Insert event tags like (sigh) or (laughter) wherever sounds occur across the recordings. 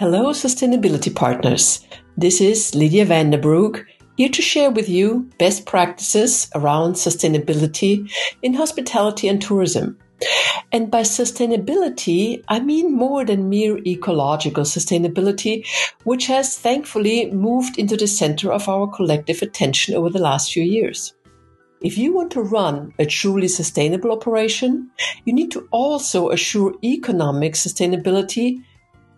Hello, sustainability partners. This is Lydia van der Broek here to share with you best practices around sustainability in hospitality and tourism. And by sustainability, I mean more than mere ecological sustainability, which has thankfully moved into the center of our collective attention over the last few years. If you want to run a truly sustainable operation, you need to also assure economic sustainability,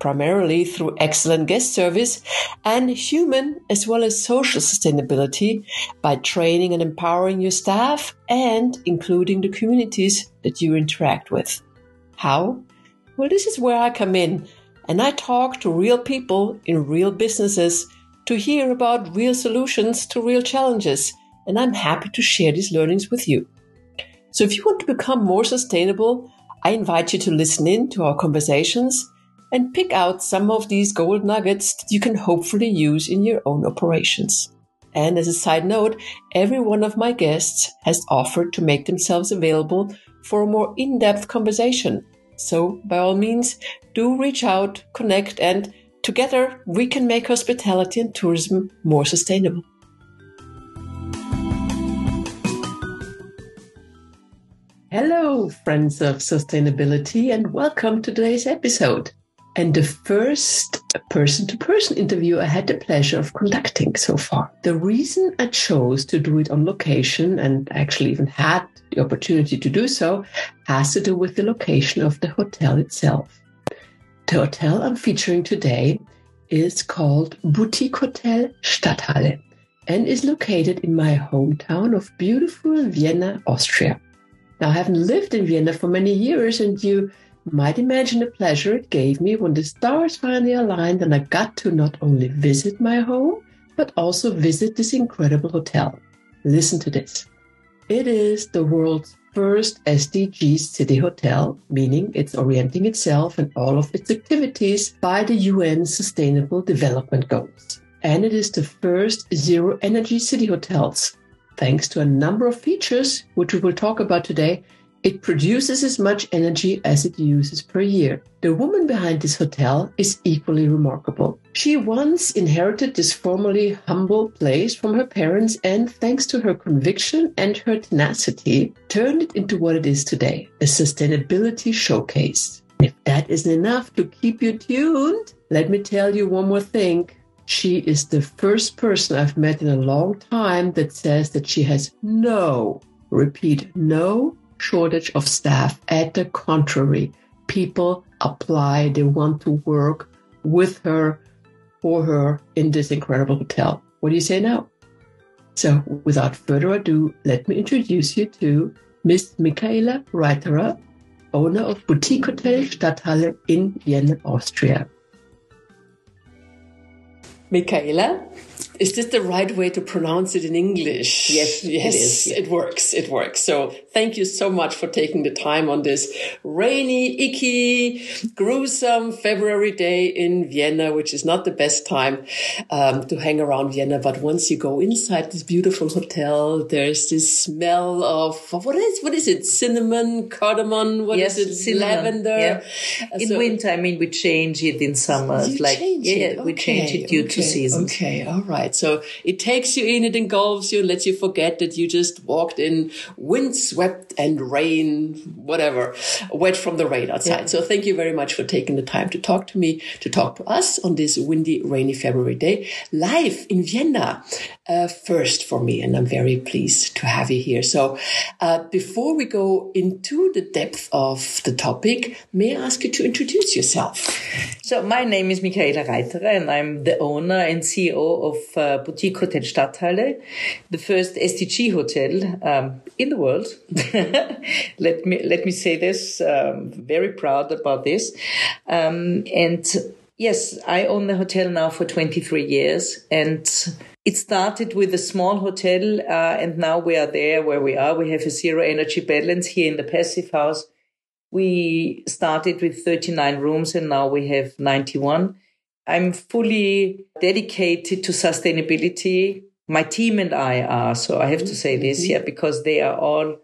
primarily through excellent guest service, and human as well as social sustainability by training and empowering your staff and including the communities that you interact with. How? Well, this is where I come in and I talk to real people in real businesses to hear about real solutions to real challenges and I'm happy to share these learnings with you. So if you want to become more sustainable, I invite you to listen in to our conversations and pick out some of these gold nuggets that you can hopefully use in your own operations. And as a side note, every one of my guests has offered to make themselves available for a more in-depth conversation. So by all means, do reach out, connect, and together we can make hospitality and tourism more sustainable. Hello, friends of sustainability, and welcome to today's episode. And the first person to person interview I had the pleasure of conducting so far. The reason I chose to do it on location and actually even had the opportunity to do so has to do with the location of the hotel itself. The hotel I'm featuring today is called Boutique Hotel Stadthalle and is located in my hometown of beautiful Vienna, Austria. Now, I haven't lived in Vienna for many years, and you might imagine the pleasure it gave me when the stars finally aligned and I got to not only visit my home, but also visit this incredible hotel. Listen to this. It is the world's first SDG city hotel, meaning it's orienting itself and all of its activities by the UN Sustainable Development Goals. And it is the first zero energy city hotels Thanks to a number of features, which we will talk about today, it produces as much energy as it uses per year. The woman behind this hotel is equally remarkable. She once inherited this formerly humble place from her parents and thanks to her conviction and her tenacity, turned it into what it is today, a sustainability showcase. If that isn't enough to keep you tuned, let me tell you one more thing. She is the first person I've met in a long time that says that she has no, repeat, no shortage of staff. At the contrary, people apply, they want to work with her, for her in this incredible hotel. What do you say now? So, without further ado, let me introduce you to Miss Michaela Reitterer, owner of Boutique Hotel Stadthalle in Vienna, Austria. Michaela, is this the right way to pronounce it in English? Yes, yes, it is. It works. It works. So thank you so much for taking the time on this rainy, icky, gruesome February day in Vienna, which is not the best time um, to hang around Vienna. But once you go inside this beautiful hotel, there's this smell of what is what is it? Cinnamon, cardamom. What yes, is it? Cinnamon. Lavender. Yeah. In So- winter, I mean, we change it in summer. you like change yeah, it. we change it due okay, to seasons. Okay, all right. So it takes you in, it engulfs you, and lets you forget that you just walked in windswept and rain, whatever, wet from the rain outside. Yeah. So thank you very much for taking the time to talk to me, to talk to us on this windy, rainy February day, live in Vienna. Uh, first for me, and I'm very pleased to have you here. So, uh, before we go into the depth of the topic, may I ask you to introduce yourself? So my name is Michaela Reitterer and I'm the owner and CEO of uh, Boutique Hotel Stadthalle, the first SDG hotel um, in the world. (laughs) let me let me say this. Um, very proud about this. Um, and yes, I own the hotel now for 23 years and. It started with a small hotel, uh, and now we are there where we are. We have a zero energy balance here in the passive house. We started with 39 rooms and now we have 91. I'm fully dedicated to sustainability. My team and I are. So I have to say this, yeah, because they are all,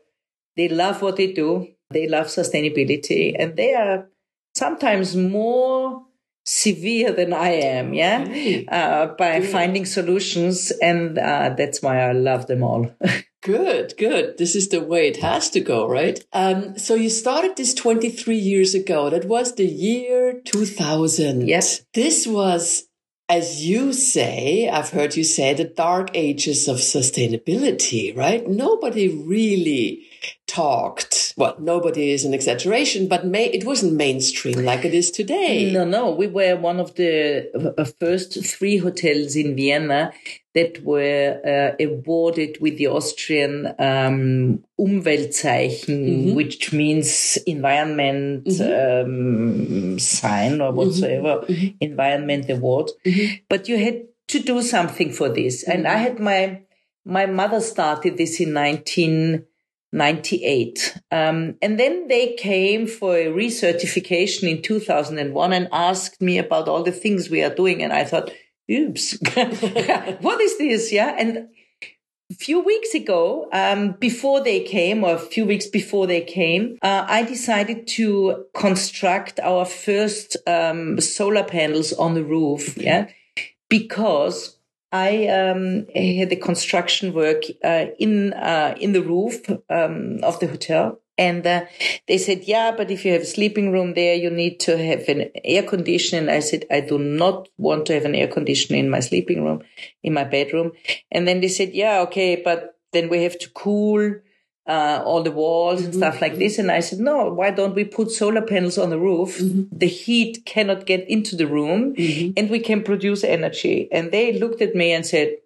they love what they do. They love sustainability and they are sometimes more severe than I am, yeah, uh, by Good. finding solutions. And uh, that's why I love them all. (laughs) Good, good. This is the way it has to go, right? Um, so you started this 23 years ago. That was the year 2000. Yes. This was, as you say, I've heard you say, the dark ages of sustainability, right? Nobody really talked. Well, nobody is an exaggeration, but may, it wasn't mainstream like it is today. No, no, we were one of the uh, first three hotels in Vienna that were uh, awarded with the Austrian um, Umweltzeichen, which means environment um, sign or whatsoever, environment award. But you had to do something for this, and I had my my mother started this in 1998. Um, and then they came for a recertification in 2001 and asked me about all the things we are doing. And I thought, oops, (laughs) what is this? Yeah. And a few weeks ago, um, before they came, or a few weeks before they came, uh, I decided to construct our first um, solar panels on the roof. Yeah. Because I um, had the construction work uh, in uh, in the roof um, of the hotel, and uh, they said, "Yeah, but if you have a sleeping room there, you need to have an air conditioner." I said, "I do not want to have an air conditioner in my sleeping room, in my bedroom." And then they said, "Yeah, okay, but then we have to cool." Uh, all the walls and stuff like this. And I said, no, why don't we put solar panels on the roof? The heat cannot get into the room and we can produce energy. And they looked at me and said,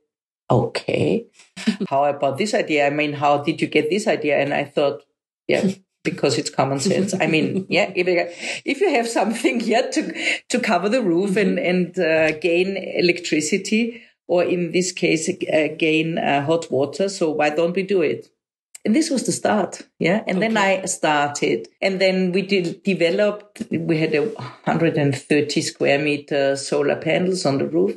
okay, (laughs) how about this idea? I mean, how did you get this idea? And I thought, yeah, because it's common sense. I mean, (laughs) yeah, if, you have something (laughs) here to, to cover the roof and, and uh, gain electricity, or in this case, uh, gain uh, hot water, so why don't we do it? And this was the start. Yeah. And then I started and then we did developed, we had a 130 square meter solar panels on the roof.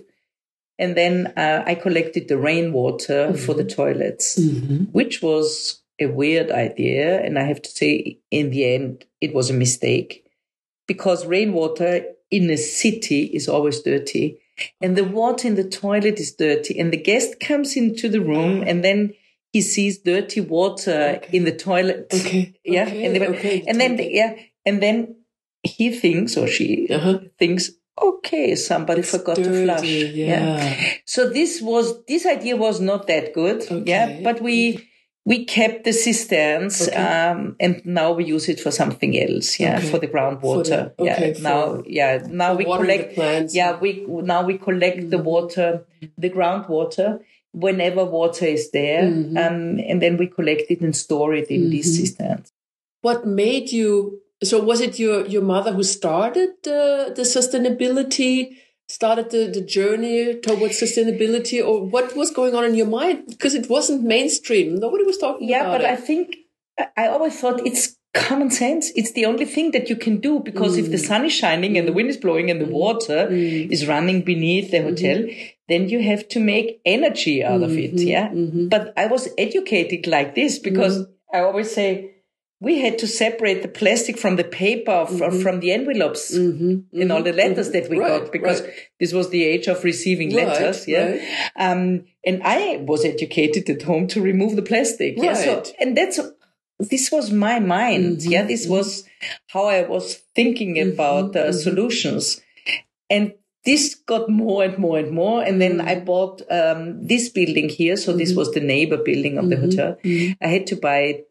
And then uh, I collected the rainwater for the toilets, which was a weird idea. And I have to say, in the end, it was a mistake because rainwater in a city is always dirty. And the water in the toilet is dirty. And the guest comes into the room and then he sees dirty water in the toilet. Okay. Yeah. Okay, and, the- okay. and then, yeah. And then he thinks or she Uh-huh. thinks, okay, somebody forgot to flush. Dirty, yeah. So this was, this idea was not that good. Yeah. But we, we kept the cisterns, Okay. um, and now we use it for something else. Yeah. Okay. For the groundwater. For the- okay, yeah. for- Now, yeah. Now we collect, plants. yeah, we, now we collect the water, the groundwater whenever water is there. Mm-hmm. Um, and then we collect it and store it in these cisterns. What made you? So was it your your mother who started uh, the sustainability? Started the, the journey towards sustainability, or what was going on in your mind? Because it wasn't mainstream. Nobody was talking about it. Yeah, but. I think I- always thought it's common sense. It's the only thing that you can do because if the Mm. sun is shining and the wind is blowing and the water is running beneath the hotel, Mm-hmm. then you have to make energy out of it. Yeah. Mm-hmm. But I was educated like this because I always say we had to separate the plastic from the paper, from, from the envelopes in all the letters that we Mm-hmm. Right, got because right. this was the age of receiving Right, letters. Yeah. Um, and I was educated at home to remove the plastic. Yeah. So, Right. and that's, this was my mind. Mm-hmm, Yeah. This was how I was thinking about Mm-hmm, uh, solutions. And this got more and more and more. And then Mm-hmm. I bought um, this building here. So this was the neighbor building of the Mm-hmm, hotel. I had to buy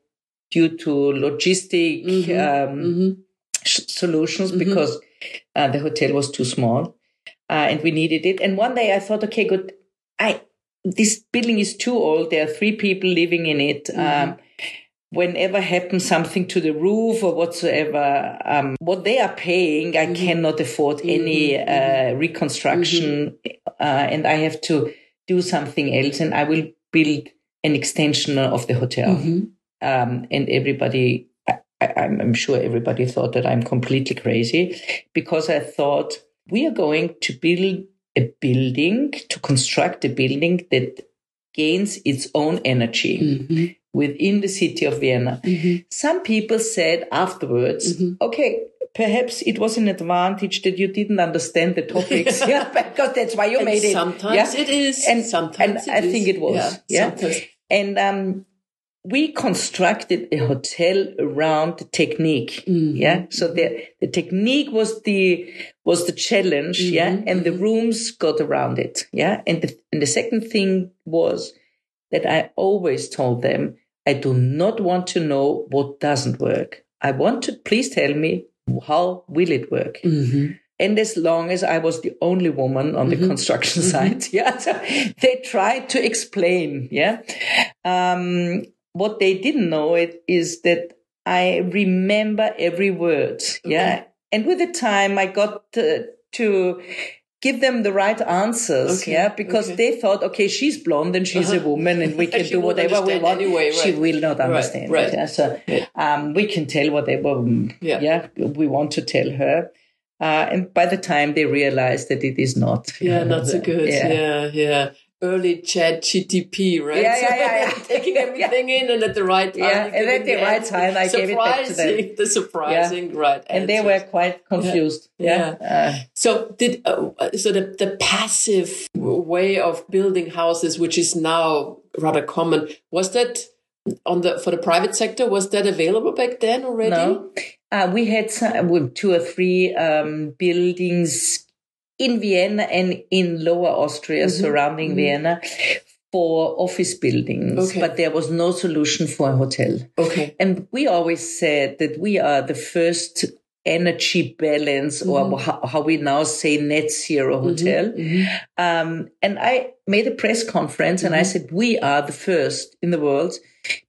due to logistic um, sh- solutions because uh, the hotel was too small uh, and we needed it. And one day I thought, okay, good. I this building is too old. There are three people living in it. Um, whenever happens something to the roof or whatsoever, um, what they are paying, I cannot afford any uh, reconstruction, uh, and I have to do something else. And I will build an extension of the hotel. Um, and everybody, I, I'm, I'm sure everybody thought that I'm completely crazy because I thought we are going to build a building, to construct a building that gains its own energy within the city of Vienna. Some people said afterwards, okay, perhaps it was an advantage that you didn't understand the topics. (laughs) yeah, because that's why you And made it. sometimes yeah? it is, And, sometimes and I think it was. Yeah, Yeah. sometimes. And um, we constructed a hotel around the technique. Mm-hmm. Yeah. So the, the technique was the, was the challenge. Yeah. Mm-hmm. And the rooms got around it. Yeah. And the, and the second thing was that I always told them, I do not want to know what doesn't work. I want to, please tell me how will it work? Mhm. And as long as I was the only woman on the construction site, (laughs) yeah, so they tried to explain, yeah. Um, what they didn't know it is that I remember every word, yeah. And with the time, I got to, to give them the right answers, Okay, yeah, because okay. they thought, okay, she's blonde and she's a Uh-huh. woman and we (laughs) can do whatever we want. anyway, She will not understand. right. Yeah, so um, we can tell whatever mm, Yeah. yeah. we want to tell her. Uh, and by the time they realize that it is not. Yeah, not so (laughs) good. Yeah. Yeah, yeah. Early chat GTP, right? Yeah, yeah, yeah, (laughs) yeah. taking (laughs) everything in and at the right time. Yeah, and at the right time, I gave it back to them. Surprising, (laughs) The surprising, right. And they were quite confused. Yeah. Yeah. So did uh, so the the passive way of building houses, which is now rather common, was that on the for the private sector? Was that available back then Uh, already? no. Uh, we had some, two or three um, buildings in Vienna and in Lower Austria Mm-hmm. surrounding mm-hmm. Vienna for office buildings, Okay. but there was no solution for a hotel. Okay. And we always said that we are the first energy balance, or mm-hmm. how, how we now say net zero mm-hmm. hotel. Um, and I made a press conference and I said, we are the first in the world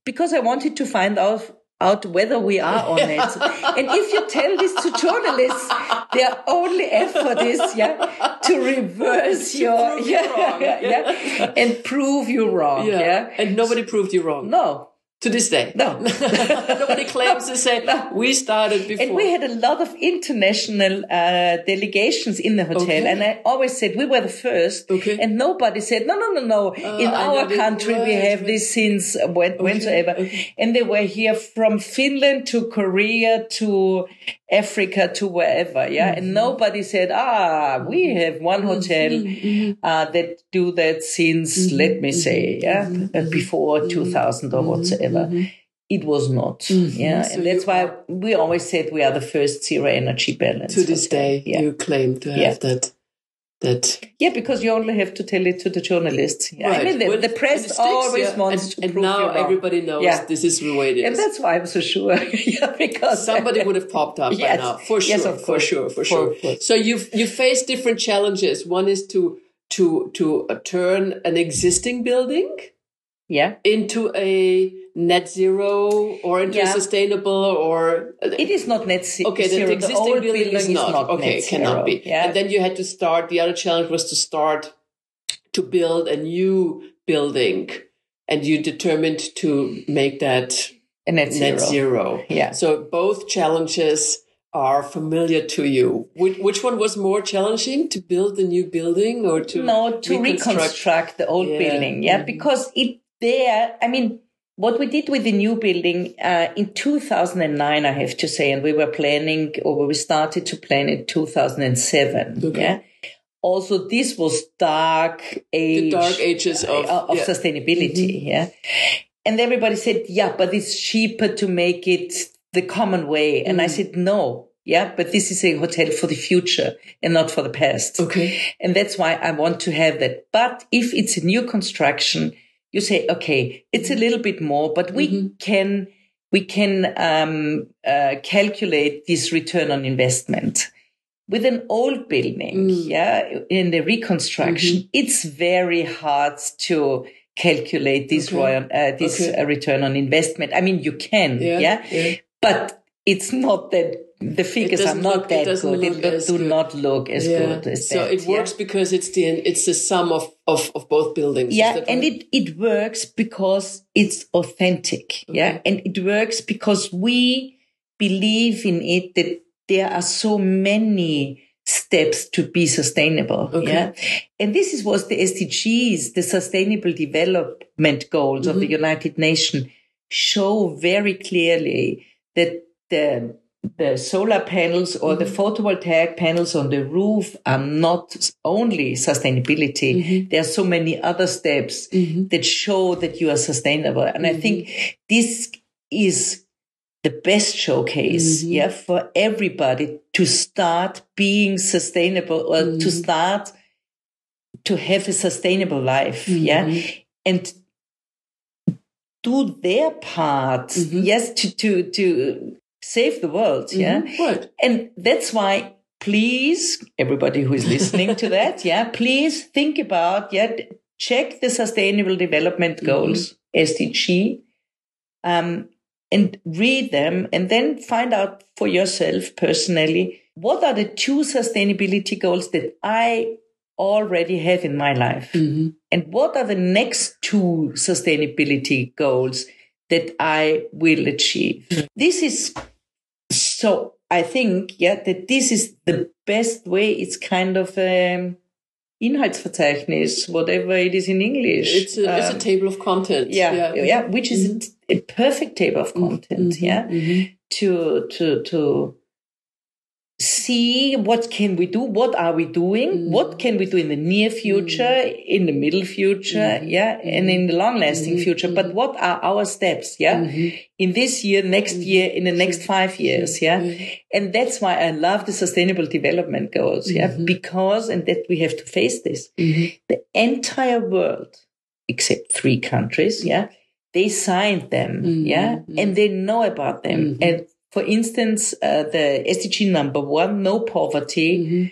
because I wanted to find out out whether we are on (laughs) it. and if you tell this to journalists, their only effort is yeah to reverse your prove you (laughs) yeah, wrong. yeah, yeah, and prove you wrong. Yeah. Yeah. And nobody proved you wrong No, to this day. no. (laughs) nobody claims to say no. we started before. And we had a lot of international uh, delegations in the hotel, Okay. and I always said we were the first. Okay. And nobody said, no, no, no, no. in I our country, we have right. this since uh, when, whensoever. okay. And they were here from Finland to Korea to Africa to wherever. Yeah. Mm-hmm. And nobody said, ah, we have one hotel Mm-hmm. uh, that do that since, let me say, yeah, Mm-hmm. uh, before 2000 or whatsoever. It was not. Yeah. Mm-hmm. So and that's why we always said we are the first zero energy balance. to this hotel. day, Yeah. you claim to have Yeah. that. That yeah, because you only have to tell it to the journalists. Yeah. I Right. mean, the, Well, the press sticks, always yeah. wants and, to and prove now everybody knows Yeah. this is the way it is. And that's why I'm so sure. (laughs) yeah, because Somebody would have popped up by now, for sure, Yes, of for course. sure, for For- sure. So you you face different challenges. One is to to to uh, turn an existing building yeah, into a net zero or into Yeah. sustainable or it is not net ze- okay. zero. The, existing old building, is not, okay. net Cannot zero. be. Yeah. And then you had to start. The other challenge was to start to build a new building, and you determined to make that a net zero. net zero. Yeah. So both challenges are familiar to you. Which, which one was more challenging to build a new building or to no to reconstruct, the old Yeah. building yeah Mhm. because it there i mean what we did with the new building uh, in 2009 i have to say and we were planning or we started to plan in 2007 Okay. yeah also this was dark age The dark ages of, uh, of yeah. sustainability yeah and everybody said yeah but it's cheaper to make it the common way and Mm. i said no yeah but this is a hotel for the future and not for the past Okay. and that's why I want to have that. But if it's a new construction, you say, okay, it's a little bit more, but we can, we can, um, uh, calculate this return on investment. With an old building, yeah, in the reconstruction, it's very hard to calculate this Okay. royal, uh, this Okay. uh, return on investment. I mean, you can, Yeah, yeah, yeah. but it's not that the figures are doesn't look- that good. It do good. not look as good as so that. it works Yeah, because it's the it's the sum of of, of both buildings. Yeah and it, it works because it's authentic. Yeah. And it works because we believe in it that there are so many steps to be sustainable. Okay. Yeah. And this is what the SDGs, the sustainable development goals Mm-hmm. of the United Nations show very clearly that the the solar panels or the mm-hmm. photovoltaic panels on the roof are not only sustainability. Mm-hmm. There are so many other steps mm-hmm. that show that you are sustainable. And I think this is the best showcase, yeah, for everybody to start being sustainable or to start to have a sustainable life, yeah, and do their part, yes, to to to save the world, yeah, Right. and that's why. Please, everybody who is listening to that, yeah, please think about, yeah, check the Sustainable Development Goals, SDG, um, and read them and then find out for yourself personally what are the two sustainability goals that I already have in my life Mm-hmm. and what are the next two sustainability goals that I will achieve. This is so I think yeah that this is the best way it's kind of um Inhaltsverzeichnis, whatever it is in English. It's a, it's a Um, table of contents. yeah, yeah, which is a, a perfect table of content, Mhm, yeah, mhm. to to to see what can we do, what are we doing, Mhm. what can we do in the near future, in the middle future, Mhm, yeah, and in the long-lasting Mhm, future. But what are our steps, yeah, Mhm. in this year, next year, in the next five years, yeah, and that's why I love the Sustainable Development Goals, yeah, Mhm. because and that we have to face this Mhm. the entire world, except three countries, yeah, they signed them, yeah, and they know about them. And for instance, uh, the SDG number one, no poverty, Mhm.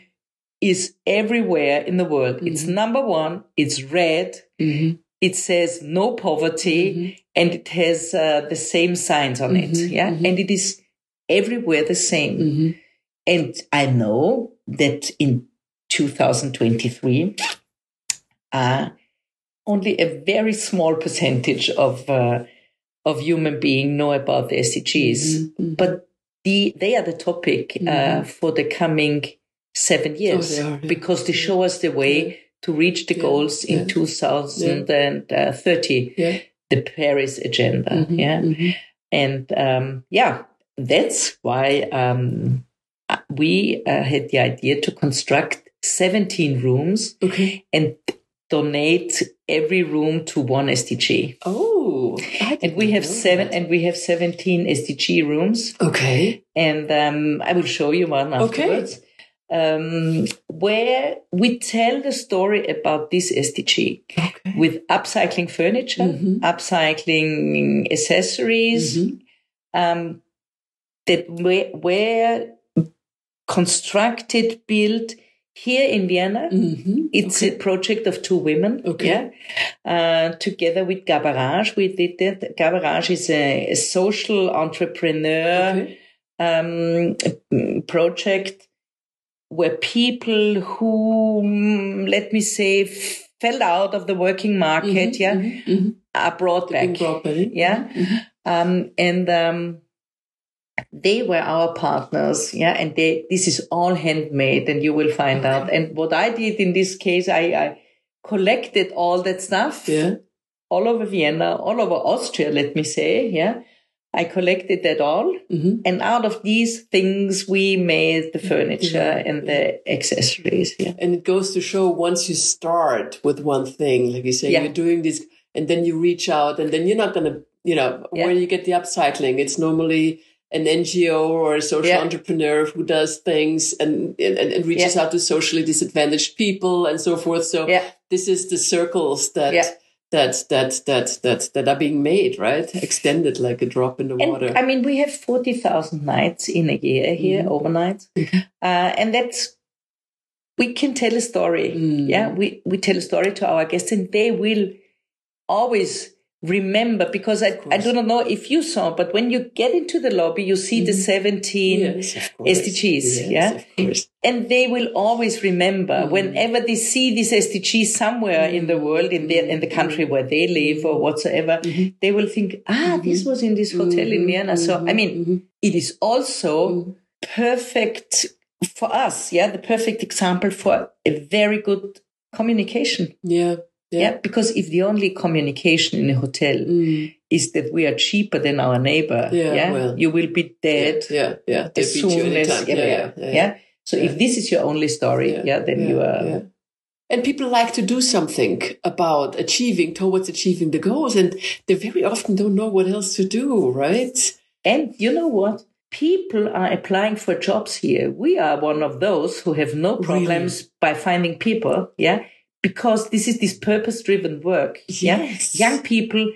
is everywhere in the world. It's Mhm. number one. It's red. Mhm. It says no poverty, Mhm. and it has uh, the same signs on it, Mhm, yeah, mhm. and it is everywhere the same. And I know that in 2023, uh, only a very small percentage of uh, of human being know about the SDGs, Mhm. but the, they are the topic uh, Mhm. for the coming seven years they are, yeah. because they show us the way to reach the Yeah, goals in yeah. 2030, Yeah. the Paris Agenda. Mhm, Yeah. mhm. And um, yeah, that's why um, we uh, had the idea to construct 17 rooms Okay. and donate every room to one SDG. Oh, And we have seven, that. and we have 17 SDG rooms. Okay. And um, I will show you one Okay. afterwards. Um, where we tell the story about this SDG Okay. with upcycling furniture, Mhm. upcycling accessories, Mhm. um, that were, were constructed, built here in Vienna. Mhm. It's a project of two women. Okay. Yeah. Uh, together with Gabarage, we did that. Gabarage is a, a social entrepreneur Okay. um, project where people who, mm, let me say, fell out of the working market, Mhm, yeah, mhm, mhm. are brought back. brought back. Yeah. Mhm. Um, and um, they were our partners, yeah. And they, this is all handmade, and you will find out. And what I did in this case, I, I collected all that stuff Yeah. all over Vienna, all over Austria, let me say, yeah. I collected that all, Mhm. and out of these things, we made the furniture Yeah, and the accessories. Yeah, And it goes to show once you start with one thing, like you say, Yeah. you're doing this, and then you reach out, and then you're not going to, you know, Yeah. where you get the upcycling. It's normally an NGO or a social Yeah. entrepreneur who does things and, and, and reaches out to socially disadvantaged people and so forth. So Yeah. this is the circles that, Yeah. that, that, that, that, that are being made, right? (laughs) Extended like a drop in the water. I mean, we have forty thousand nights in a year here, Mhm. overnight, (laughs) uh, and that's we can tell a story. Mm. Yeah, we we tell a story to our guests, and they will always remember because I, I do not know if you saw, but when you get into the lobby, you see the Mhm. seventeen. yes, of course. SDGs, Yes, yeah? And they will always remember Mm. whenever they see this SDG somewhere in the world, in their in the country where they live or whatsoever, Mhm. they will think, ah, this was in this hotel in Vienna. So I mean, mhm. it is also perfect for us, yeah, the perfect example for a very good communication. Yeah. Yeah. because if the only communication in a hotel Mm. is that we are cheaper than our neighbor. Yeah, well. you will be dead Yeah, yeah. They as soon as yeah, yeah, yeah. So Yeah. if this is your only story, yeah, then yeah, you are. yeah. And people like to do something about achieving towards achieving the goals, and they very often don't know what else to do, right? And you know what? People are applying for jobs here. We are one of those who have no problems by finding people. Yeah. Because this is this purpose driven work. Yes. Yeah. Young people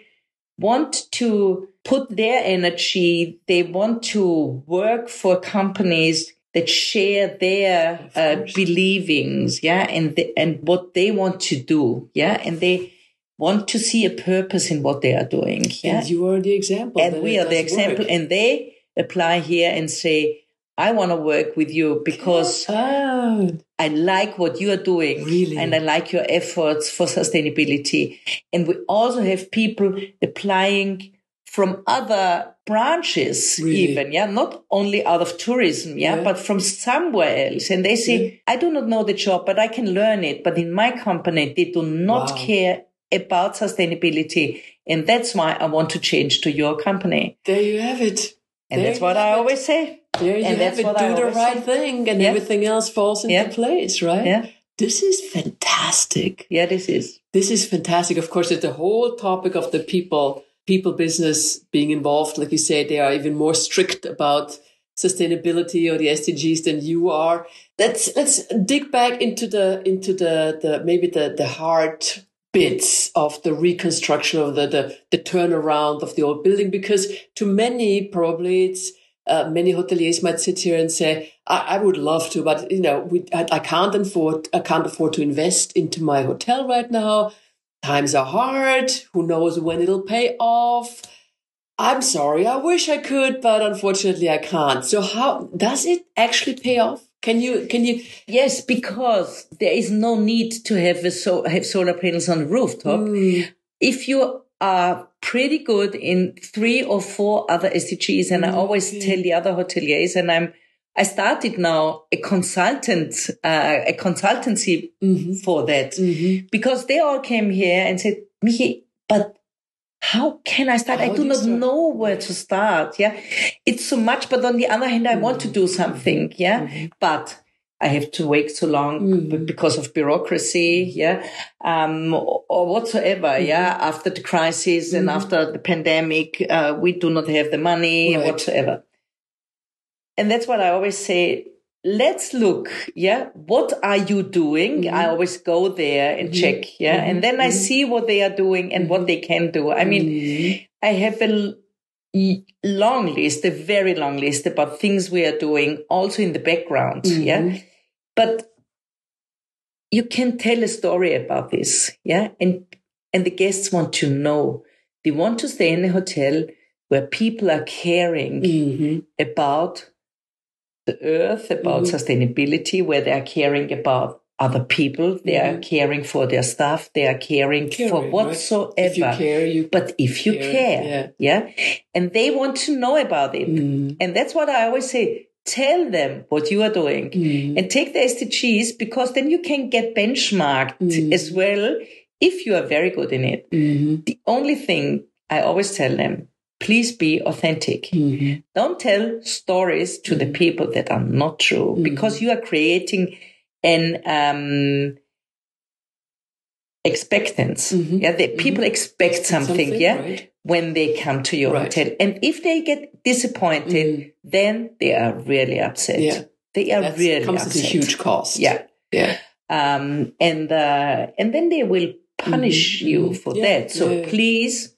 want to put their energy. They want to work for companies that share their uh, believings. Yeah. And, the, and what they want to do. Yeah. And they want to see a purpose in what they are doing. Yeah And you are the example. and we are the example work. and they apply here and say i want to work with you because i like what you are doing Really? and i like your efforts for sustainability and we also have people applying from other branches Really? even yeah not only out of tourism yeah, Yeah. but from somewhere else and they say i do not know the job but i can learn it but in my company they do not Wow. care about sustainability and that's why i want to change to your company there you have it. And There that's what I it. always say. There you And have that's it. what I Do the right say. thing, and Yeah. everything else falls into Yeah. place, right? Yeah. This is fantastic. Yeah, this is. This is fantastic. Of course, it's the whole topic of the people, people business being involved. Like you say, they are even more strict about sustainability or the SDGs than you are. Let's let's dig back into the into the the maybe the the hard bits of the reconstruction of the the, the turnaround of the old building because to many probably it's uh, many hoteliers might sit here and say, I, I would love to, but you know, we, I, I can't afford, I can't afford to invest into my hotel right now. Times are hard. Who knows when it'll pay off? I'm sorry. I wish I could, but unfortunately I can't. So how does it actually pay off? Can you, can you, Yes, because there is no need to have a so, have solar panels on the rooftop. Mm, If you are pretty good in three or four other SDGs, and I always Okay. tell the other hoteliers, and I'm I started now a consultant, uh, a consultancy mhm, for that. mhm. because they all came here and said, Michi, but how can I start? How I do do not start? know where to start. Yeah. It's so much, but on the other hand, I want to do something. Yeah. Mhm. But I have to wait so long Mhm. because of bureaucracy. Yeah. Um, or, or whatsoever. Mm-hmm. Yeah. After the crisis and Mhm. after the pandemic, uh, we do not have the money Right. whatsoever. And that's what I always say. Let's look, yeah. What are you doing? Mhm. I always go there and Mhm. check, yeah. Mhm. And then I Mhm. see what they are doing and what they can do. I mean, Mhm. I have a long list, a very long list about things we are doing also in the background, yeah. But you can tell a story about this, yeah. And and the guests want to know. They want to stay in a hotel where people are caring about the earth, about Mhm. sustainability, where they are caring about other people, they are Mhm. caring for their staff, they are caring, Caring, for right? whatsoever. If you care, you But if you Care, care, yeah. and they want to know about it, Mm, and that's what I always say: tell them what you are doing, mm, and take the SDGs because then you can get benchmarked Mm. as well if you are very good in it. mhm, The only thing I always tell them: please be authentic. mhm. Don't tell stories to the people that are not true Mhm. because you are creating an um, expectance. Mhm. Yeah, the, people expect something, yeah, right? when they come to your Right. hotel. And if they get disappointed, Mm. then they are really upset. Yeah. They are That really comes upset. at a huge cost. Yeah. yeah. Um, and uh, and then they will punish Mhm, you for Yeah, that. So yeah. please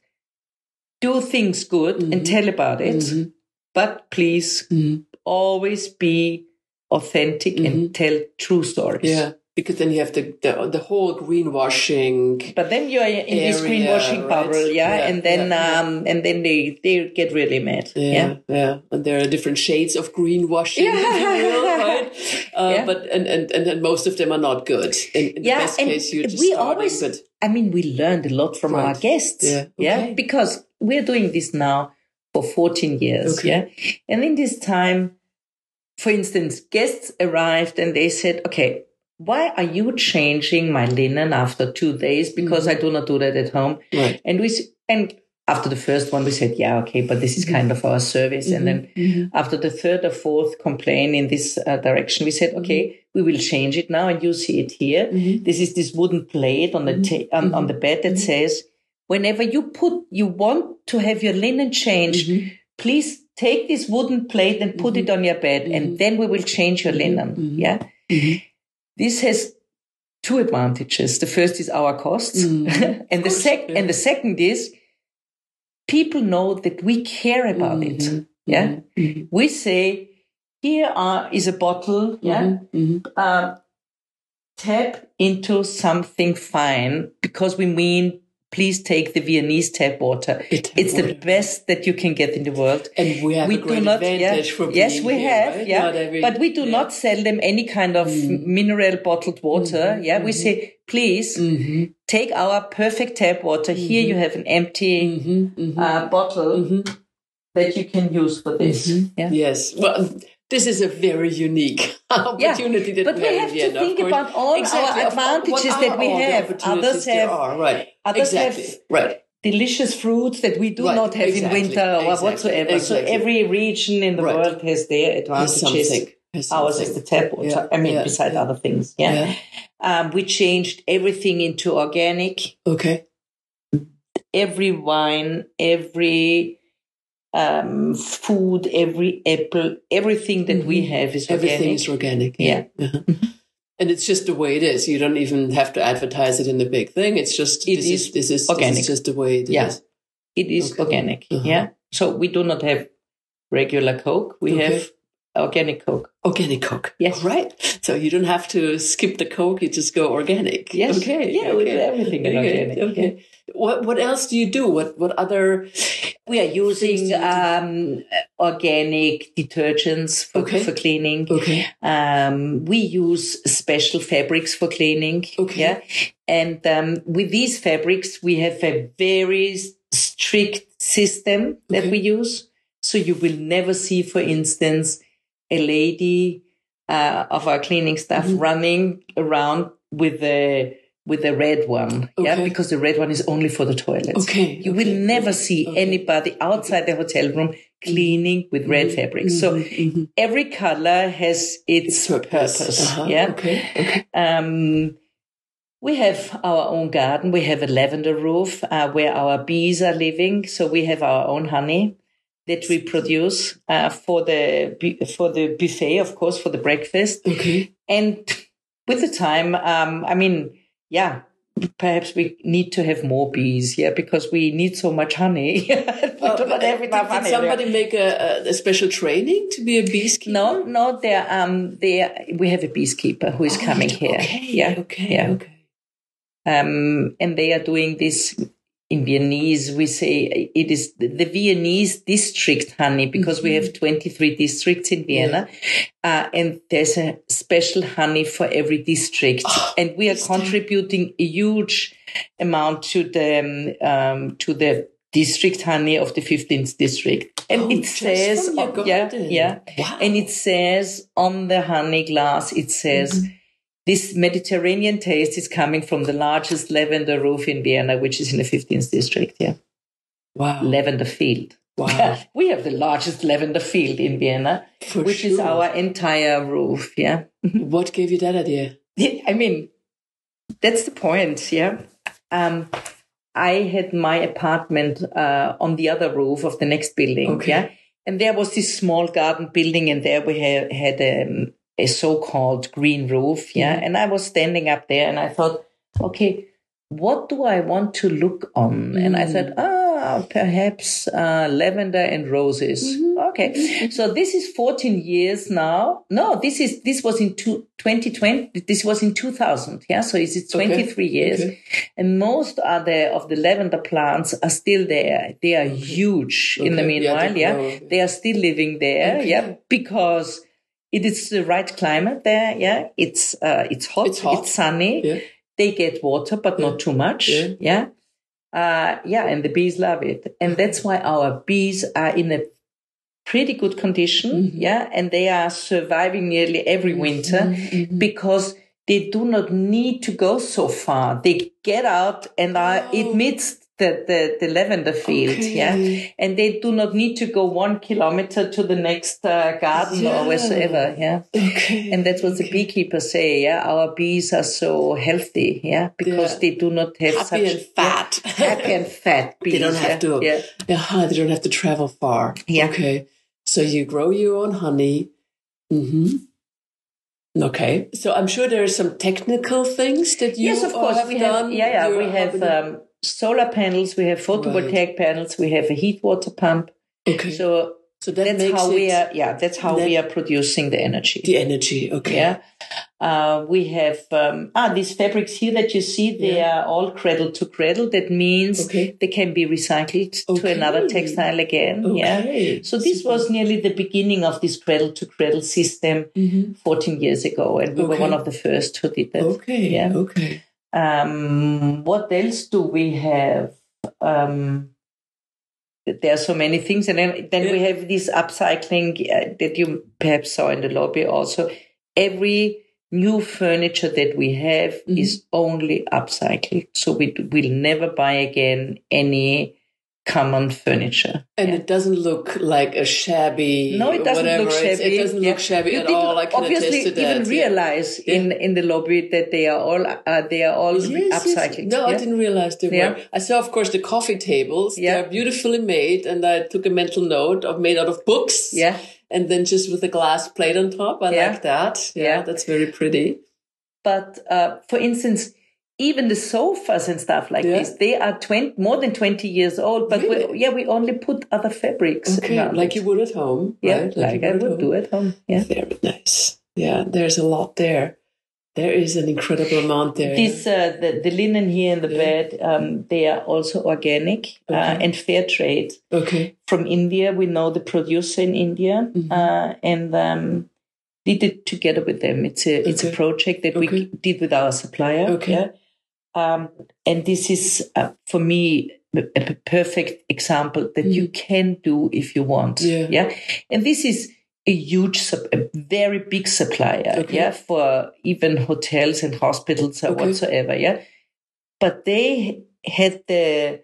do things good Mhm. and tell about it. Mhm, But please mhm. always be authentic and tell true stories. Yeah, because then you have the the, the whole greenwashing. But then you're in this greenwashing right? bubble, yeah, Yeah, and then yeah, um and then they they get really mad. Yeah, Yeah. yeah, and there are different shades of greenwashing, Yeah. you (laughs) right? Uh, Yeah. But and, and and most of them are not good. In, in Yeah, the best and case, you're just we starting, always- but I mean, we learned a lot from our guests. Yeah, Yeah. Because we're doing this now for 14 years. Okay. Yeah. And in this time, for instance, guests arrived and they said, okay, why are you changing my linen after two days? Because Mm-hmm. I do not do that at home. right. And we, and after the first one, we said, yeah, okay, but this is Mm-hmm. kind of our service. And then after the third or fourth complaint in this uh, direction, we said, okay, Mm-hmm. we will change it now. And you see it here. This is this wooden plate on the, Mm-hmm. ta- on, on the bed that says, whenever you put, you want to have your linen changed, Mm-hmm. please take this wooden plate and put it mm-hmm. on your bed and mm-hmm. then we will change your linen. Mm-hmm. Yeah. This has two advantages. The first is our costs. (laughs) and the sec, and the second is people know that we care about it. Yeah. We say, here are, is a bottle. Yeah. Um, tap into something fine because we mean please take the Viennese tap water. Tap it's the best that you can get in the world. And we have a great advantage yeah, for yes, being we here, have, right? yeah, every- but we do yeah. Mm. not sell them any kind of mineral bottled water. yeah, we say, please Mm-hmm. take our perfect tap water. Here you have an empty Mm-hmm. uh, bottle that you can use for this. Yeah. Yes. Well, this is a very unique (laughs) opportunity that but we we have have to Vienna, think about all our Exactly. Of- advantages that we have. Others have- are, right. others have- exactly. right. delicious fruits that we do Right, not have exactly, in winter or exactly, whatsoever. So every region in the Right. world has their advantages. Has Ours is the tap water. Yeah, I mean, yeah, besides yeah. other things. Yeah. Yeah. Um, we changed everything into organic. Okay. Every wine, every um, food, every apple, everything that we have is organic. Mm-hmm. Everything is organic. Yeah. Uh-huh. And it's just the way it is. You don't even have to advertise it in the big thing. It's just It this is is this is organic. This is just the way it is. Yeah. It is Okay. organic. Uh-huh. Yeah. So we do not have regular Coke. We Okay. have organic Coke. Organic Coke. Yes. Right. So you don't have to skip the Coke. You just go organic. Yes. Okay. Yeah, we do everything in Okay, organic. Okay. What What else do you do? What What other? We are using um, organic detergents for, Okay. for cleaning. Okay. Um, we use special fabrics for cleaning. Okay. Yeah. And um, with these fabrics, we have a very strict system that Okay. we use. So you will never see, for instance, a lady uh, of our cleaning staff Mm-hmm. running around with a with a red one. Yeah, because the red one is only for the toilets. Okay, You okay, will never okay, see okay. anybody outside the hotel room cleaning with red fabrics. So Mhm. every color has its, purpose. Uh-huh. Yeah. Okay. Okay. Um, we have our own garden. We have a lavender roof uh, where our bees are living. So we have our own honey that we produce uh, for the for the buffet, of course, for the breakfast. Okay. And with the time, um, I mean, yeah, perhaps we need to have more bees, yeah, because we need so much honey. we do not have enough did honey. somebody make a, a, special training to be a beekeeper? No, no, there, um, there, we have a beekeeper who is Oh, coming here. Okay. yeah, Okay. yeah. Okay. Um, and they are doing this in Viennese. We say it is the, Viennese district honey because we Mm-hmm. have 23 districts in Vienna. Uh, and there's a special honey for every district. Oh, and we are contributing a huge amount to the, um, um, to the district honey of the 15th district. And Oh, it says, yeah, garden. yeah. Wow. And it says on the honey glass, it says, Mm-hmm. This Mediterranean taste is coming from the largest lavender roof in Vienna, which is in the 15th district. Yeah. wow. Lavender field. Wow. (laughs) we have the largest lavender field in Vienna, For which is our entire roof. Yeah. (laughs) What gave you that idea? I mean, that's the point. Yeah. Um, I had my apartment uh, on the other roof of the next building. Okay. Yeah. And there was this small garden building, and there we had, had um, a so called green roof. Yeah. Mm-hmm. And I was standing up there and I thought, okay, what do I want to look on? And I Mm. thought, ah, perhaps uh, lavender and roses. Mm-hmm. Okay. So this is 14 years now. No, this is, this was in two, 2020. This was in 2000. Yeah. So is it 23 years? Okay. And most the, of the lavender plants are still there. They are huge in the Okay. Yeah, meanwhile. they Yeah. They are still living there. Okay. Yeah. Because it is the right climate there. Yeah. It's, uh, it's hot. It's hot. it's sunny. Yeah. They get water, but not too much. Yeah. Yeah. Uh, yeah. And the bees love it. And that's why our bees are in a pretty good condition. Mm-hmm. Yeah. And they are surviving nearly every winter Mm-hmm. because they do not need to go so far. They get out and are Oh. amidst the, the, the lavender field. Okay. Yeah. And they do not need to go one kilometer to the next uh, garden Yeah. or whatsoever. Yeah. Okay. And that's what the beekeepers say. Yeah. Our bees are so healthy. Yeah. Because Yeah. they do not have Happy such and fat. yeah, happy and fat bees. (laughs) They don't have to. Yeah. Aha, they don't have to travel far. Yeah. Okay. So you grow your own honey. Mm-hmm. Okay. So I'm sure there are some technical things that you yes, of course. have we done. have, yeah, yeah. We have um, solar panels. We have photovoltaic panels. We have a heat water pump. okay. So So that that's makes how it we are. Yeah, that's how that- we are producing the energy. the energy. Okay. Yeah. Uh, we have um, ah these fabrics here that you see. They are all cradle to cradle. That means Okay. they can be recycled to another textile again. Okay. Yeah. So this was nearly the beginning of this cradle to cradle system Mhm. 14 years ago, and we were one of the first who did that. Okay. Yeah. Okay. Um, what else do we have? Um, there are so many things, and then, then we have this upcycling uh, that you perhaps saw in the lobby also. Every new furniture that we have Mhm. is only upcycled, so we d- will never buy again any common furniture. And Yeah. it doesn't look like a shabby. No, it doesn't whatever. look It's- shabby. It doesn't Yeah. look shabby You at didn't all. I can obviously attest to that. even yeah. realize in in the lobby that they are all uh, they are all Yes, yes. upcycled. No, I didn't realize they Yeah. were. I saw, of course, the coffee tables. Yeah. They're beautifully made, and I took a mental note of made out of books. Yeah. and then just with a glass plate on top. I Yeah. like that. Yeah, Yeah. that's very pretty. But uh, for instance, even the sofas and stuff like Yeah. this, they are 20, more than 20 years old. But Really? we, yeah, we only put other fabrics. Okay, like you would at home. Yeah, right? like, you I would home. do at home. Yeah. Very nice. Yeah, there's a lot there. There is an incredible amount there. This uh, the, the linen here in the Yeah. bed, um, they are also organic uh, and fair trade okay. from India. We know the producer in India, Mhm. uh, and um, did it together with them. It's a it's a project that Okay. we did with our supplier. Okay. Yeah? Um, and this is uh, for me a, perfect example that you can do if you want. Mm-hmm. Yeah. Yeah. And this is a huge, a very big supplier. Okay. Yeah. For even hotels and hospitals or Okay. whatsoever. Yeah. But they had the,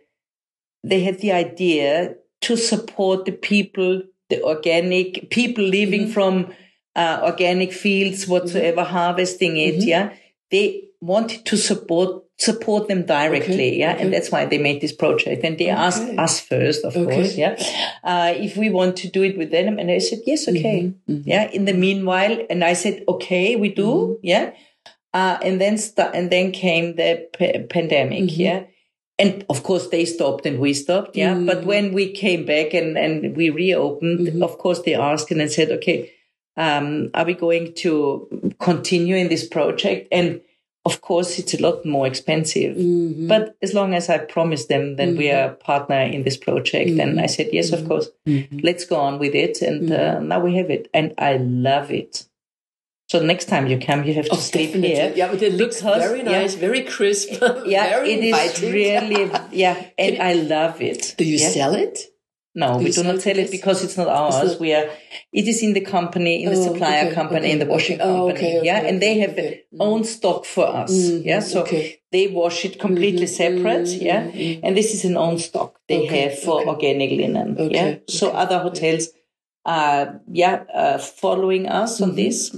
they had the idea to support the people, the organic people living Mhm. from uh, organic fields whatsoever, harvesting it. Mhm. Yeah. They wanted to support support them directly. Okay, Yeah. okay. And that's why they made this project. And they asked us first, of Okay. course. Yeah. Uh, if we want to do it with them. And I said, yes, okay. Mhm, mhm. Yeah. In the meanwhile, and I said, okay, we do. Mhm. Yeah. Uh, and then st- and then came the pa- pandemic. Mhm. Yeah. And of course they stopped and we stopped. Yeah. Mhm. But when we came back and, and we reopened, of course they asked and then said, okay, um, are we going to continue in this project? And of course it's a lot more expensive. Mhm. But as long as I promised them that we Mhm. are a partner in this project, Mhm. and I said, yes, of course, Mhm. let's go on with it. And uh, now we have it. And I love it. So next time you come, you have to Oh, sleep definitely. here. Yeah, but it looks Because- very nice, yeah. very crisp. (laughs) Yeah, (laughs) very it is inviting. really, yeah, and (laughs) I love it. Do you yeah? sell it? No, Do we do not sell it because it's not ours. not- We are, it is in the company, in the Oh, supplier okay, company, okay, in the washing. Oh, company. okay, yeah, and they have their Mm. own stock for us. Mhm, Yeah, so they wash it completely Mhm, separate. mhm, Yeah, and this is an own stock they have for organic linen. Yeah, so other hotels are yeah uh, following us on this,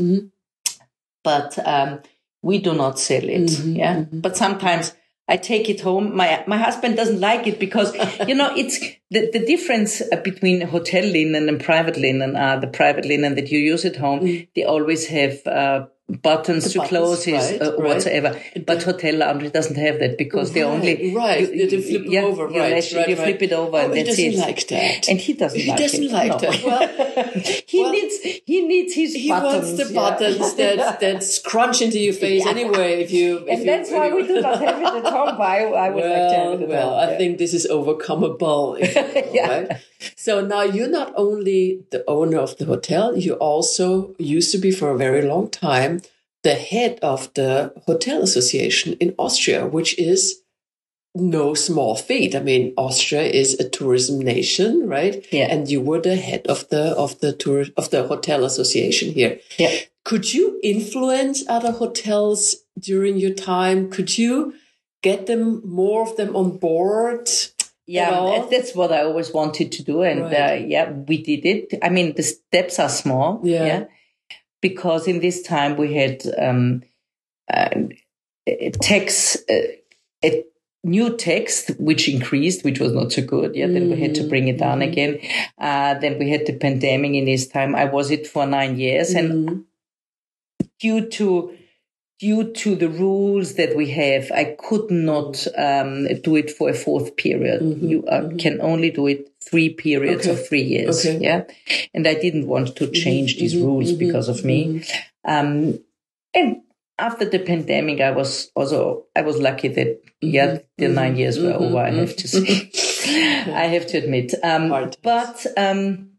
but um, we do not sell it. Yeah, but sometimes. I take it home. My my husband doesn't like it because you know it's (laughs) the, the difference uh, between hotel linen and private linen are the private linen that you use at home. They always have uh, buttons The to buttons, close it right, uh, right. whatsoever. But hotel laundry doesn't have that because they only right. You, They flip yeah, over, you right, right, you right. flip it over, Oh, and he that's doesn't it. like that. And he doesn't He like doesn't it. like No. that. Well, (laughs) he well, needs he needs his he buttons. wants the yeah. buttons that (laughs) that scrunch into your face Yeah. anyway. If you, if and you, that's why we do not have it at home. I, I would like to have Well, it at well, home. I think this is overcomeable. if you (laughs) will, Yeah. So now you're not only the owner of the hotel, you also used to be for a very long time the head of the hotel association in Austria, which is no small feat. I mean, Austria is a tourism nation, right? Yeah. And you were the head of the of the tour of the hotel association here. Yeah. Could you influence other hotels during your time? Could you get them more of them on board? Yeah, that's what I always wanted to do, and right. uh, yeah, we did it. I mean, the steps are small, yeah, yeah? because in this time we had um, uh, tax, uh, a new text which increased, which was not so good. Yeah, mm. then we had to bring it down mm. again. Uh, then we had the pandemic in this time. I was it for nine years, mm. and due to due to the rules that we have, I could not um, do it for a fourth period. Mm-hmm, you uh, mm-hmm. can only do it three periods okay. of three years. Okay. Yeah. And I didn't want to mm-hmm, change mm-hmm, these rules mm-hmm, because of me. Mm-hmm. Um, and after the pandemic, I was also, I was lucky that, yeah, the nine years were over, I have to say. (laughs) I have to admit. Um, but, um,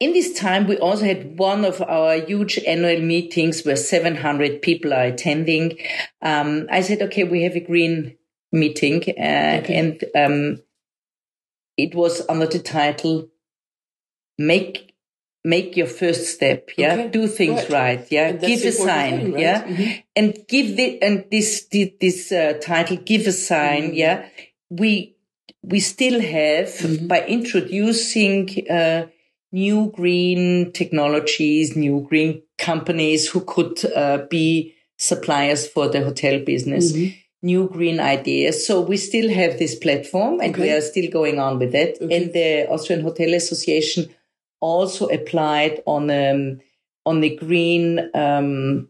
in this time, we also had one of our huge annual meetings where 700 people are attending. Um, I said, okay, we have a green meeting, uh, okay. and um, it was under the title "Make Make Your First Step." Yeah, okay. do things right. right yeah, give a sign. Thing, right? Yeah, mm-hmm. and give the and this this uh, title, give a sign. Mm-hmm. Yeah, we we still have mm-hmm. by introducing. Uh, new green technologies, new green companies who could uh, be suppliers for the hotel business. Mm-hmm. New green ideas. So we still have this platform and okay. we are still going on with it. Okay. And the Austrian Hotel Association also applied on um, on the green um,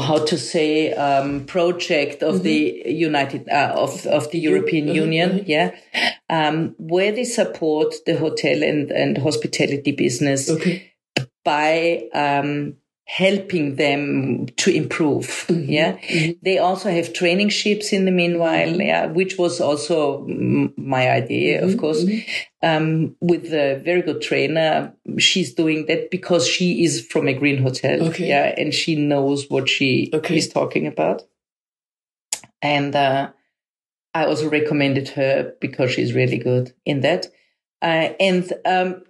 how to say um, project of mm-hmm. the United uh, of of the European mm-hmm. Union, mm-hmm. yeah, um, where they support the hotel and and hospitality business okay. by um, helping them to improve. Mm-hmm. Yeah. Mm-hmm. They also have training ships in the meanwhile. Mm-hmm. Yeah. Which was also my idea, of mm-hmm. course. Mm-hmm. Um, with a very good trainer. She's doing that because she is from a green hotel. Okay. Yeah. And she knows what she okay. is talking about. And, uh, I also recommended her because she's really good in that. Uh, and um,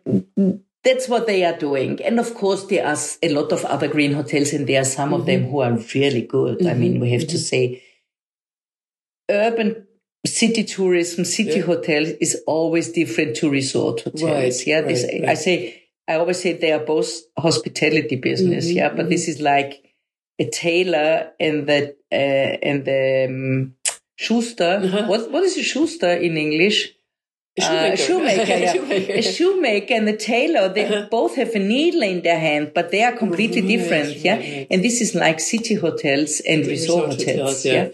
that's what they are doing. And of course, there are a lot of other green hotels, and there are some mm-hmm. of them mm-hmm. who are really good. Mm-hmm. I mean, we have mm-hmm. to say, urban city tourism, city yeah. hotel is always different to resort hotels. Right, yeah, this, right, I say, I always say they are both hospitality business. Mm-hmm, yeah, but this mm-hmm. is like a tailor and the uh, and the um, Schuster. Uh-huh. What what is a Schuster in English? A shoemaker. Uh, a shoemaker, (laughs) yeah. shoemaker. a shoemaker and the tailor, they uh-huh. both have a needle in their hand, but they are completely mm-hmm. different. Yeah. Right. And this is like city hotels and resort, resort, hotels. hotels yeah. yeah.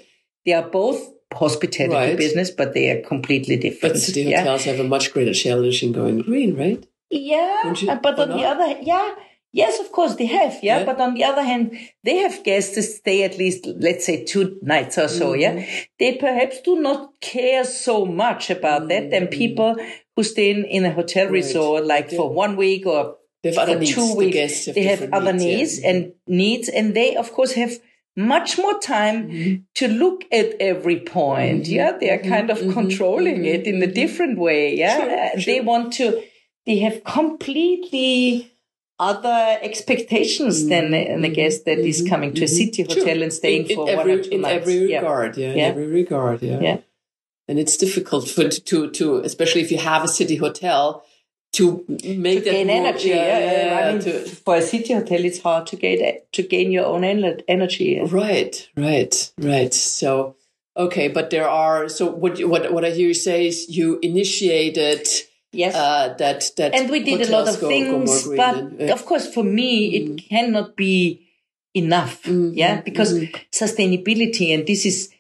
They are both hospitality right. business, but they are completely different. But city hotels have a much greater challenge in going green, right? Yeah. But on the other, yeah. Yes, of course they have, yeah? yeah? But on the other hand, they have guests to stay at least, let's say, two nights or so, mm-hmm. yeah? They perhaps do not care so much about mm-hmm. that than mm-hmm. people who stay in, in a hotel right. resort, like yeah. for one week or for two weeks. The they have other needs, needs yeah. and needs, and they, of course, have much more time mm-hmm. to look at every point. Mm-hmm. Yeah, they are kind of mm-hmm. controlling mm-hmm. it in a different way. Yeah, sure, uh, sure. they want to. They have completely other expectations than, than a guest that is mm-hmm. coming to a mm-hmm. city hotel True. and staying in, in for every, one or two in nights. every regard, yeah. yeah. In every regard, yeah. yeah. And it's difficult for to to especially if you have a city hotel to make to that gain more, energy. Yeah, yeah, yeah I mean, to, for a city hotel, it's hard to get to gain your own energy. Right, right, right. So okay, but there are so what what what I hear you say is you initiated Yes. Uh, that that and we did a lot of things, but uh, of course, for me, mm. it cannot be enough. Mm-hmm. Yeah, because mm-hmm. sustainability, and this is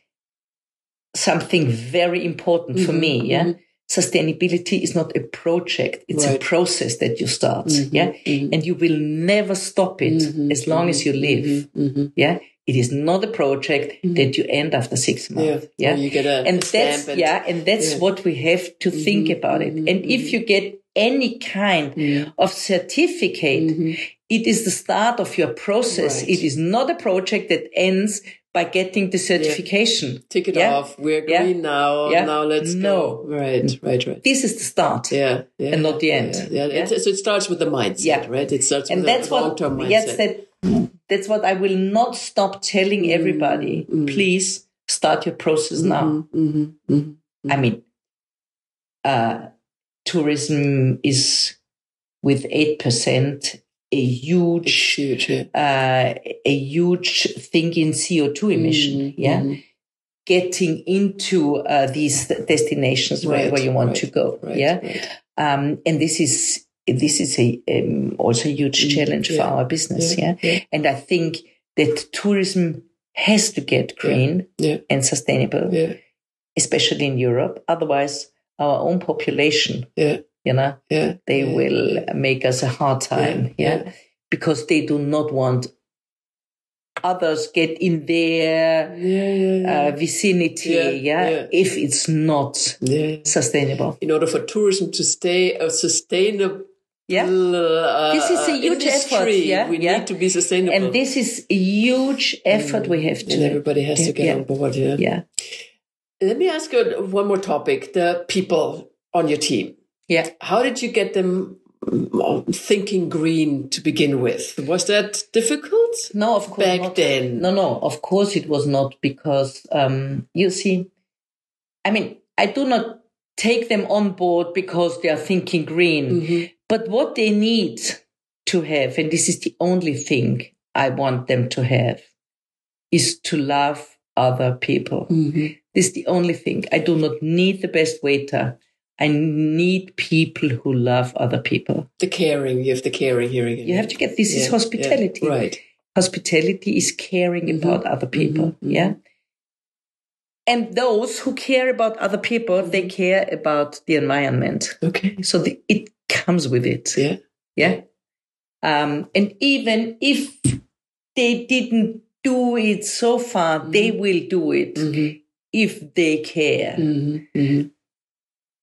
something very important mm-hmm. for me. Yeah, mm-hmm. sustainability is not a project; it's right. a process that you start. Mm-hmm. Yeah, mm-hmm. and you will never stop it as long as you live. Yeah, it is not a project mm-hmm. that you end after six months. Yeah. yeah? You get a, and a that's, and, yeah. And that's yeah. what we have to mm-hmm. think about it. And if mm-hmm. you get any kind mm-hmm. of certificate, mm-hmm. it is the start of your process. Right. It is not a project that ends by getting the certification. Yeah. Tick it yeah? off. We're green yeah? now. Yeah? Now let's no. go. Right, right, right. This is the start. Yeah. yeah and not the end. Yeah. yeah. It, so it starts with the mindset, yeah. right? It starts and with that's a long-term what, mindset. Yes, that that's what I will not stop telling everybody. Please start your process now. Mm-hmm. I mean, uh, tourism is with 8% a huge, Huge. Uh, a huge thing in CO2 emission. Yeah. Getting into uh, these destinations where, Right, where you want right, to go. Right. yeah. Um, and this is, this is a, um, also a huge challenge for Mm, our business. Yeah. yeah. And I think that tourism has to get green Yeah. and sustainable, Yeah. especially in Europe. Otherwise, our own population, Yeah. you know, Yeah. they yeah. will make us a hard time. Yeah, Yeah. Because they do not want others get in their Yeah. Yeah. Yeah. uh, vicinity. Yeah, Yeah, yeah. If it's not yeah. sustainable. In order for tourism to stay a sustainable. Yeah. uh, This is a huge industry, effort, yeah, we yeah. need to be sustainable, And this is a huge effort we have to and everybody has to get yeah. on board. Yeah. Yeah. Let me ask you one more topic: the people on your team. Yeah. How did you get them mm, thinking green to begin with? Was that difficult No, of course back not. then? No, no, of course it was not because um, you see, I mean, I do not take them on board because they are thinking green, Mhm. But what they need to have, and this is the only thing I want them to have, is to love other people. Mhm. This is the only thing. I do not need the best waiter. I need people who love other people. The caring, you have the caring here again. You have to get this is hospitality. yeah, right? hospitality is caring Mhm. about other people Mhm, mhm. yeah and those who care about other people they Mm-hmm. care about the environment Okay. so the, it comes with it Yeah. yeah um, and even if they didn't do it so far they will do it Mhm. if they care Mhm. Mhm.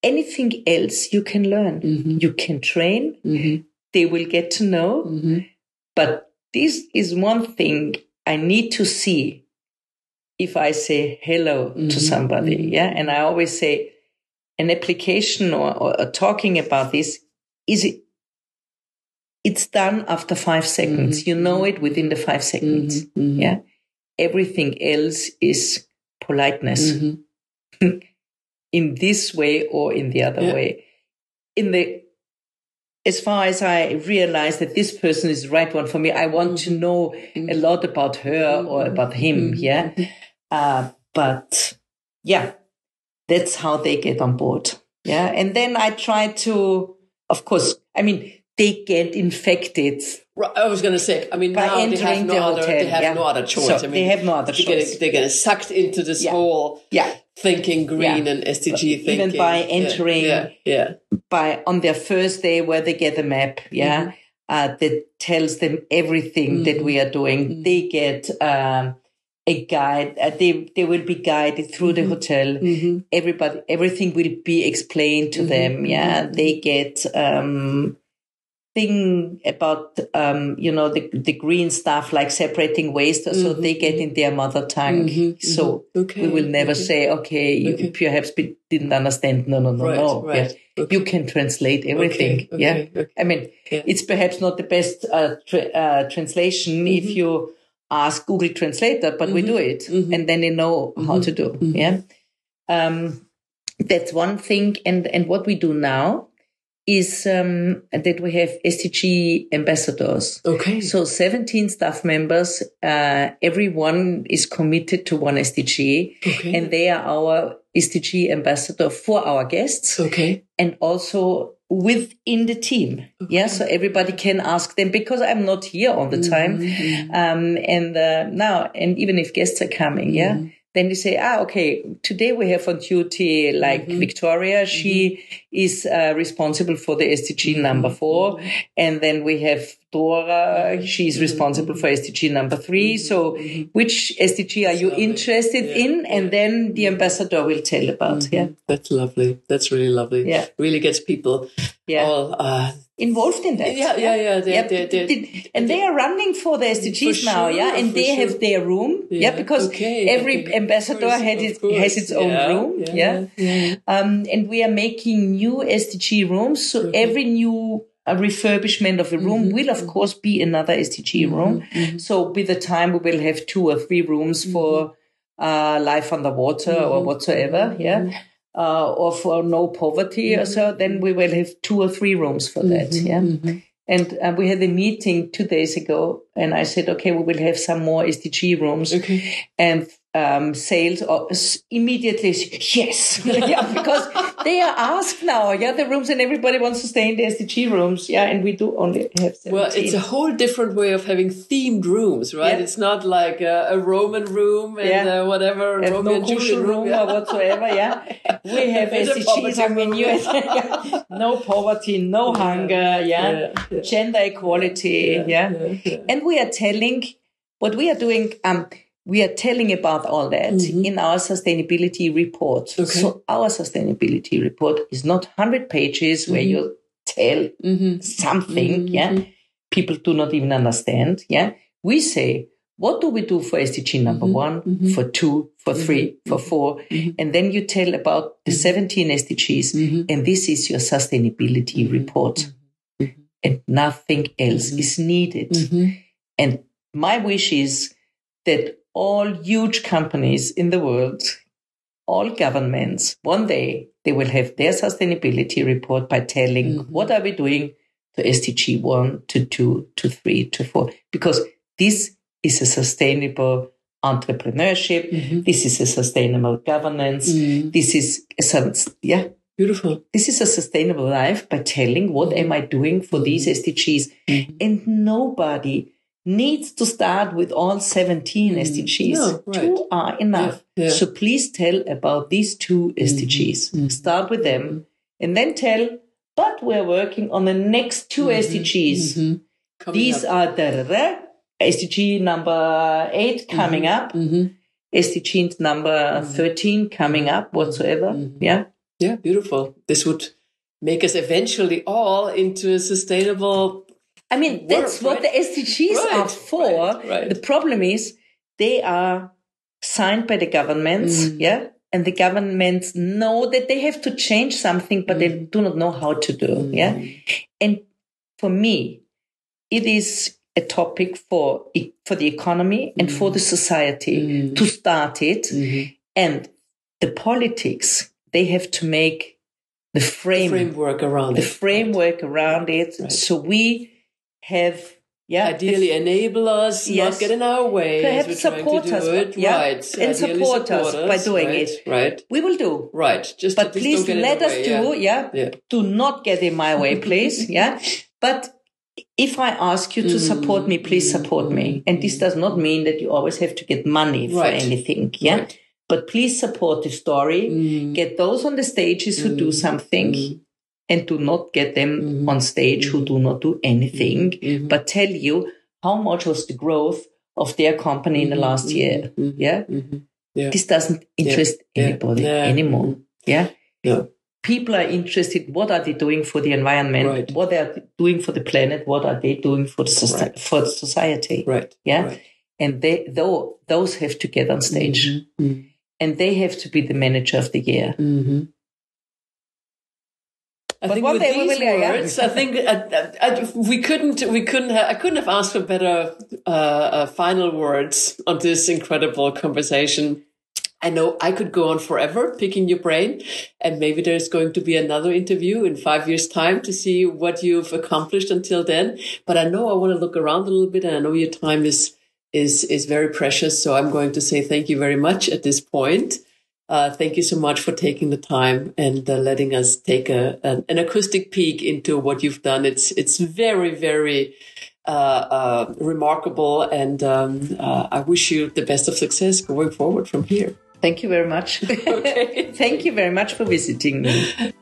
anything else you can learn Mhm. you can train Mhm. they will get to know. But this is one thing I need to see if I say hello to somebody. Yeah. And I always say an application or, or, or talking about this is it, it's done after five seconds. Mhm, You know it within the five seconds. Mhm. Mhm. Yeah. Everything else is politeness Mhm. (laughs) in this way or in the other Yeah. way. In the as far as I realize that this person is the right one for me, I want to know a lot about her or about him. Yeah. Uh, but yeah, that's how they get on board. Yeah. And then I try to, of course, I mean, they get infected Right, I was going to say. I mean, by now they entering have no the other. hotel. They have yeah. no other choice. So I mean, they have no other choice. Get, they get sucked into this Yeah. whole yeah. thinking green Yeah. and SDG Even thinking. by entering- Yeah. Yeah. by on their first day where they get a map, yeah, Mm-hmm. uh, that tells them everything that we are doing. Mm-hmm. They get um, a guide. Uh, they they will be guided through Mm-hmm. the hotel. Everybody, everything will be explained Mm-hmm. to them. Yeah, they get um, thing about um, you know the the green stuff like separating waste, so they get in their mother tongue. Mhm, So. Okay, we will never okay. say, okay, you Okay. perhaps be- didn't understand. No, no, no, Right, no. right. Yeah. You can translate everything. Yeah. I mean, Yeah. it's perhaps not the best uh, tra- uh, translation Mm-hmm. if you ask Google Translator, but we do it Mm-hmm. and then they know how to do. Yeah. Um, that's one thing. And, and what we do now is um, that we have SDG ambassadors. Okay. So 17 staff members, uh, everyone is committed to one SDG Okay. and they are our SDG ambassador for our guests okay. and also within the team. Yeah. So everybody can ask them because I'm not here all the time. Um, and, uh, now, and even if guests are coming, yeah. Then they say, ah, okay, today we have on duty like Victoria. She is uh, responsible for the SDG number four. And then we have Dora. She is responsible for SDG number three. So which SDG are you interested in? And then the ambassador will tell about. Yeah. That's lovely. That's really lovely. Yeah. Really gets people Yeah. all. Uh, involved in that. Yeah, yeah, yeah, they- they- they- th- and they are running for the SDGs For now, yeah, and they sure. have their room, yeah, Yeah, because okay, every okay. Ambassador course, had it, has its own Yeah, room, yeah, yeah. yeah. Um, and we are making new SDG rooms, so every new a refurbishment of a room Mm-hmm. will of course be another SDG room. So with the time we will have two or three rooms Mm-hmm. for uh, life underwater or whatsoever. Yeah. Mm-hmm. Uh, or for no poverty or so, then we will have two or three rooms for that. Mm-hmm. Yeah. And uh, we had a meeting two days ago, and I said, okay, we will have some more SDG rooms. Okay. And um, sales immediately, yes, (laughs) yeah, because they are asked now, yeah, the rooms, and everybody wants to stay in the SDG rooms, yeah, and we do only have 17. Well, it's a whole different way of having themed rooms, right? Yeah. It's not like a, a Roman room and Yeah. uh, whatever have Romeo no and cushion room yeah. or whatsoever, yeah. (laughs) We have SDGs, I mean, you, (laughs) no poverty, no hunger, yeah. Gender equality, yeah. yeah. And we are telling what we are doing. Um, we are telling about all that mm-hmm. in our sustainability report. Mm-hmm. Okay. So our sustainability report is not hundred pages where Mm-hmm. you tell mm-hmm. something. Mm-hmm. Yeah, people do not even understand. Yeah, we say what do we do for SDG number Mm-hmm. one, for two, for 3 for 4 and then you tell about the seventeen SDGs, Mm-hmm. and this is your sustainability report, and nothing else Mm-hmm. is needed. And my wish is that all huge companies in the world, all governments, one day they will have their sustainability report by telling mm-hmm. what are we doing to SDG 1, to 2, to 3, to 4, because this is a sustainable entrepreneurship. Mm-hmm. This is a sustainable governance. Mm-hmm. This is a, yeah, Beautiful. this is a sustainable life by telling what am I doing for these SDGs. And nobody needs to start with all 17 mm. SDGs. No, right. Two are enough. Yeah, yeah. So please tell about these two mm-hmm. SDGs. Mm-hmm. Start with them mm-hmm. and then tell, but we're working on the next 2 SDGs. Coming These up. are da, da, da, SDG number 8 coming up. SDG number 13 coming up whatsoever. Yeah. Yeah, beautiful. This would make us eventually all into a sustainable. I mean, that's Work, what right? the SDGs Right, are for. right. The problem is they are signed by the governments, Mm. yeah, and the governments know that they have to change something, but Mm. they do not know how to do, yeah. And for me, it is a topic for for the economy and for Mm. the society to start it, and the politics they have to make the frame Framework around the it. framework around it. So we have, yeah, Ideally, enable us, Yes. not get in our way. Perhaps support us, it. yeah, Right. and Ideally support us by doing right, it. Right. we will do. Right. Just But please let us way, do, yeah. Yeah. Do not get in my way, please. (laughs) yeah. But if I ask you to mm. support me, please support me. And this does not mean that you always have to get money for Right. anything. Yeah. But please support the story. Mm. Get those on the stages who do mm. something. Mm. And do not get them mm-hmm. on stage who do not do anything, mm-hmm. but tell you how much was the growth of their company in the mm-hmm. last year. Yeah. Yeah. This doesn't interest Yeah. anybody Yeah. anymore. Yeah. No. People are interested. What are they doing for the environment? Right. What they are doing for the planet? What are they doing for the soci- Right. for the society? Right. Yeah. Right. And they though those have to get on stage, and they have to be the manager of the year. Mm-hmm. I But think one with day we these will, yeah, yeah. words, I think uh, uh, we couldn't, we couldn't, have, I couldn't have asked for better uh, uh, final words on this incredible conversation. I know I could go on forever picking your brain, and maybe there's going to be another interview in five years' time to see what you've accomplished until then. But I know I want to look around a little bit, and I know your time is is is very precious. So I'm going to say thank you very much at this point. Uh, thank you so much for taking the time and uh, letting us take a an, an acoustic peek into what you've done. It's it's very very uh, uh, remarkable, and um, uh, I wish you the best of success going forward from here. Thank you very much. (laughs) Okay. (laughs) Thank you very much for visiting me.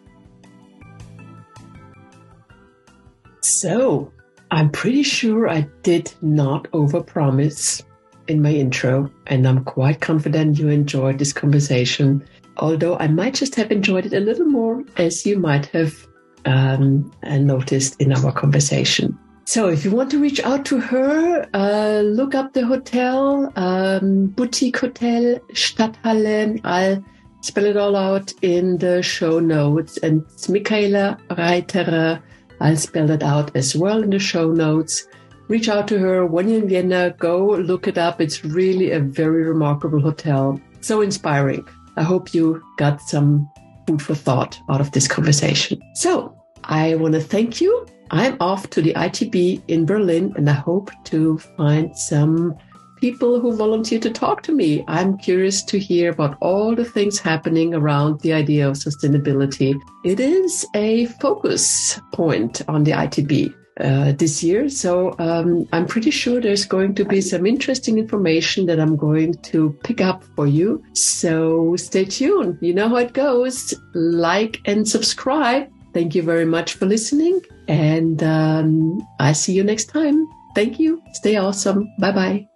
So, I'm pretty sure I did not overpromise in my intro, and I'm quite confident you enjoyed this conversation. Although I might just have enjoyed it a little more, as you might have um, uh, noticed in our conversation. So, if you want to reach out to her, uh, look up the hotel, um, Boutique Hotel Stadthalle. I'll spell it all out in the show notes. And it's Michaela Reitterer I'll spell it out as well in the show notes. Reach out to her when you're in Vienna. Go look it up. It's really a very remarkable hotel. So inspiring. I hope you got some food for thought out of this conversation. So I want to thank you. I'm off to the ITB in Berlin and I hope to find some people who volunteer to talk to me. I'm curious to hear about all the things happening around the idea of sustainability. It is a focus point on the ITB. Uh, this year. So um, I'm pretty sure there's going to be some interesting information that I'm going to pick up for you. So stay tuned. You know how it goes. Like and subscribe. Thank you very much for listening. And um, I see you next time. Thank you. Stay awesome. Bye bye.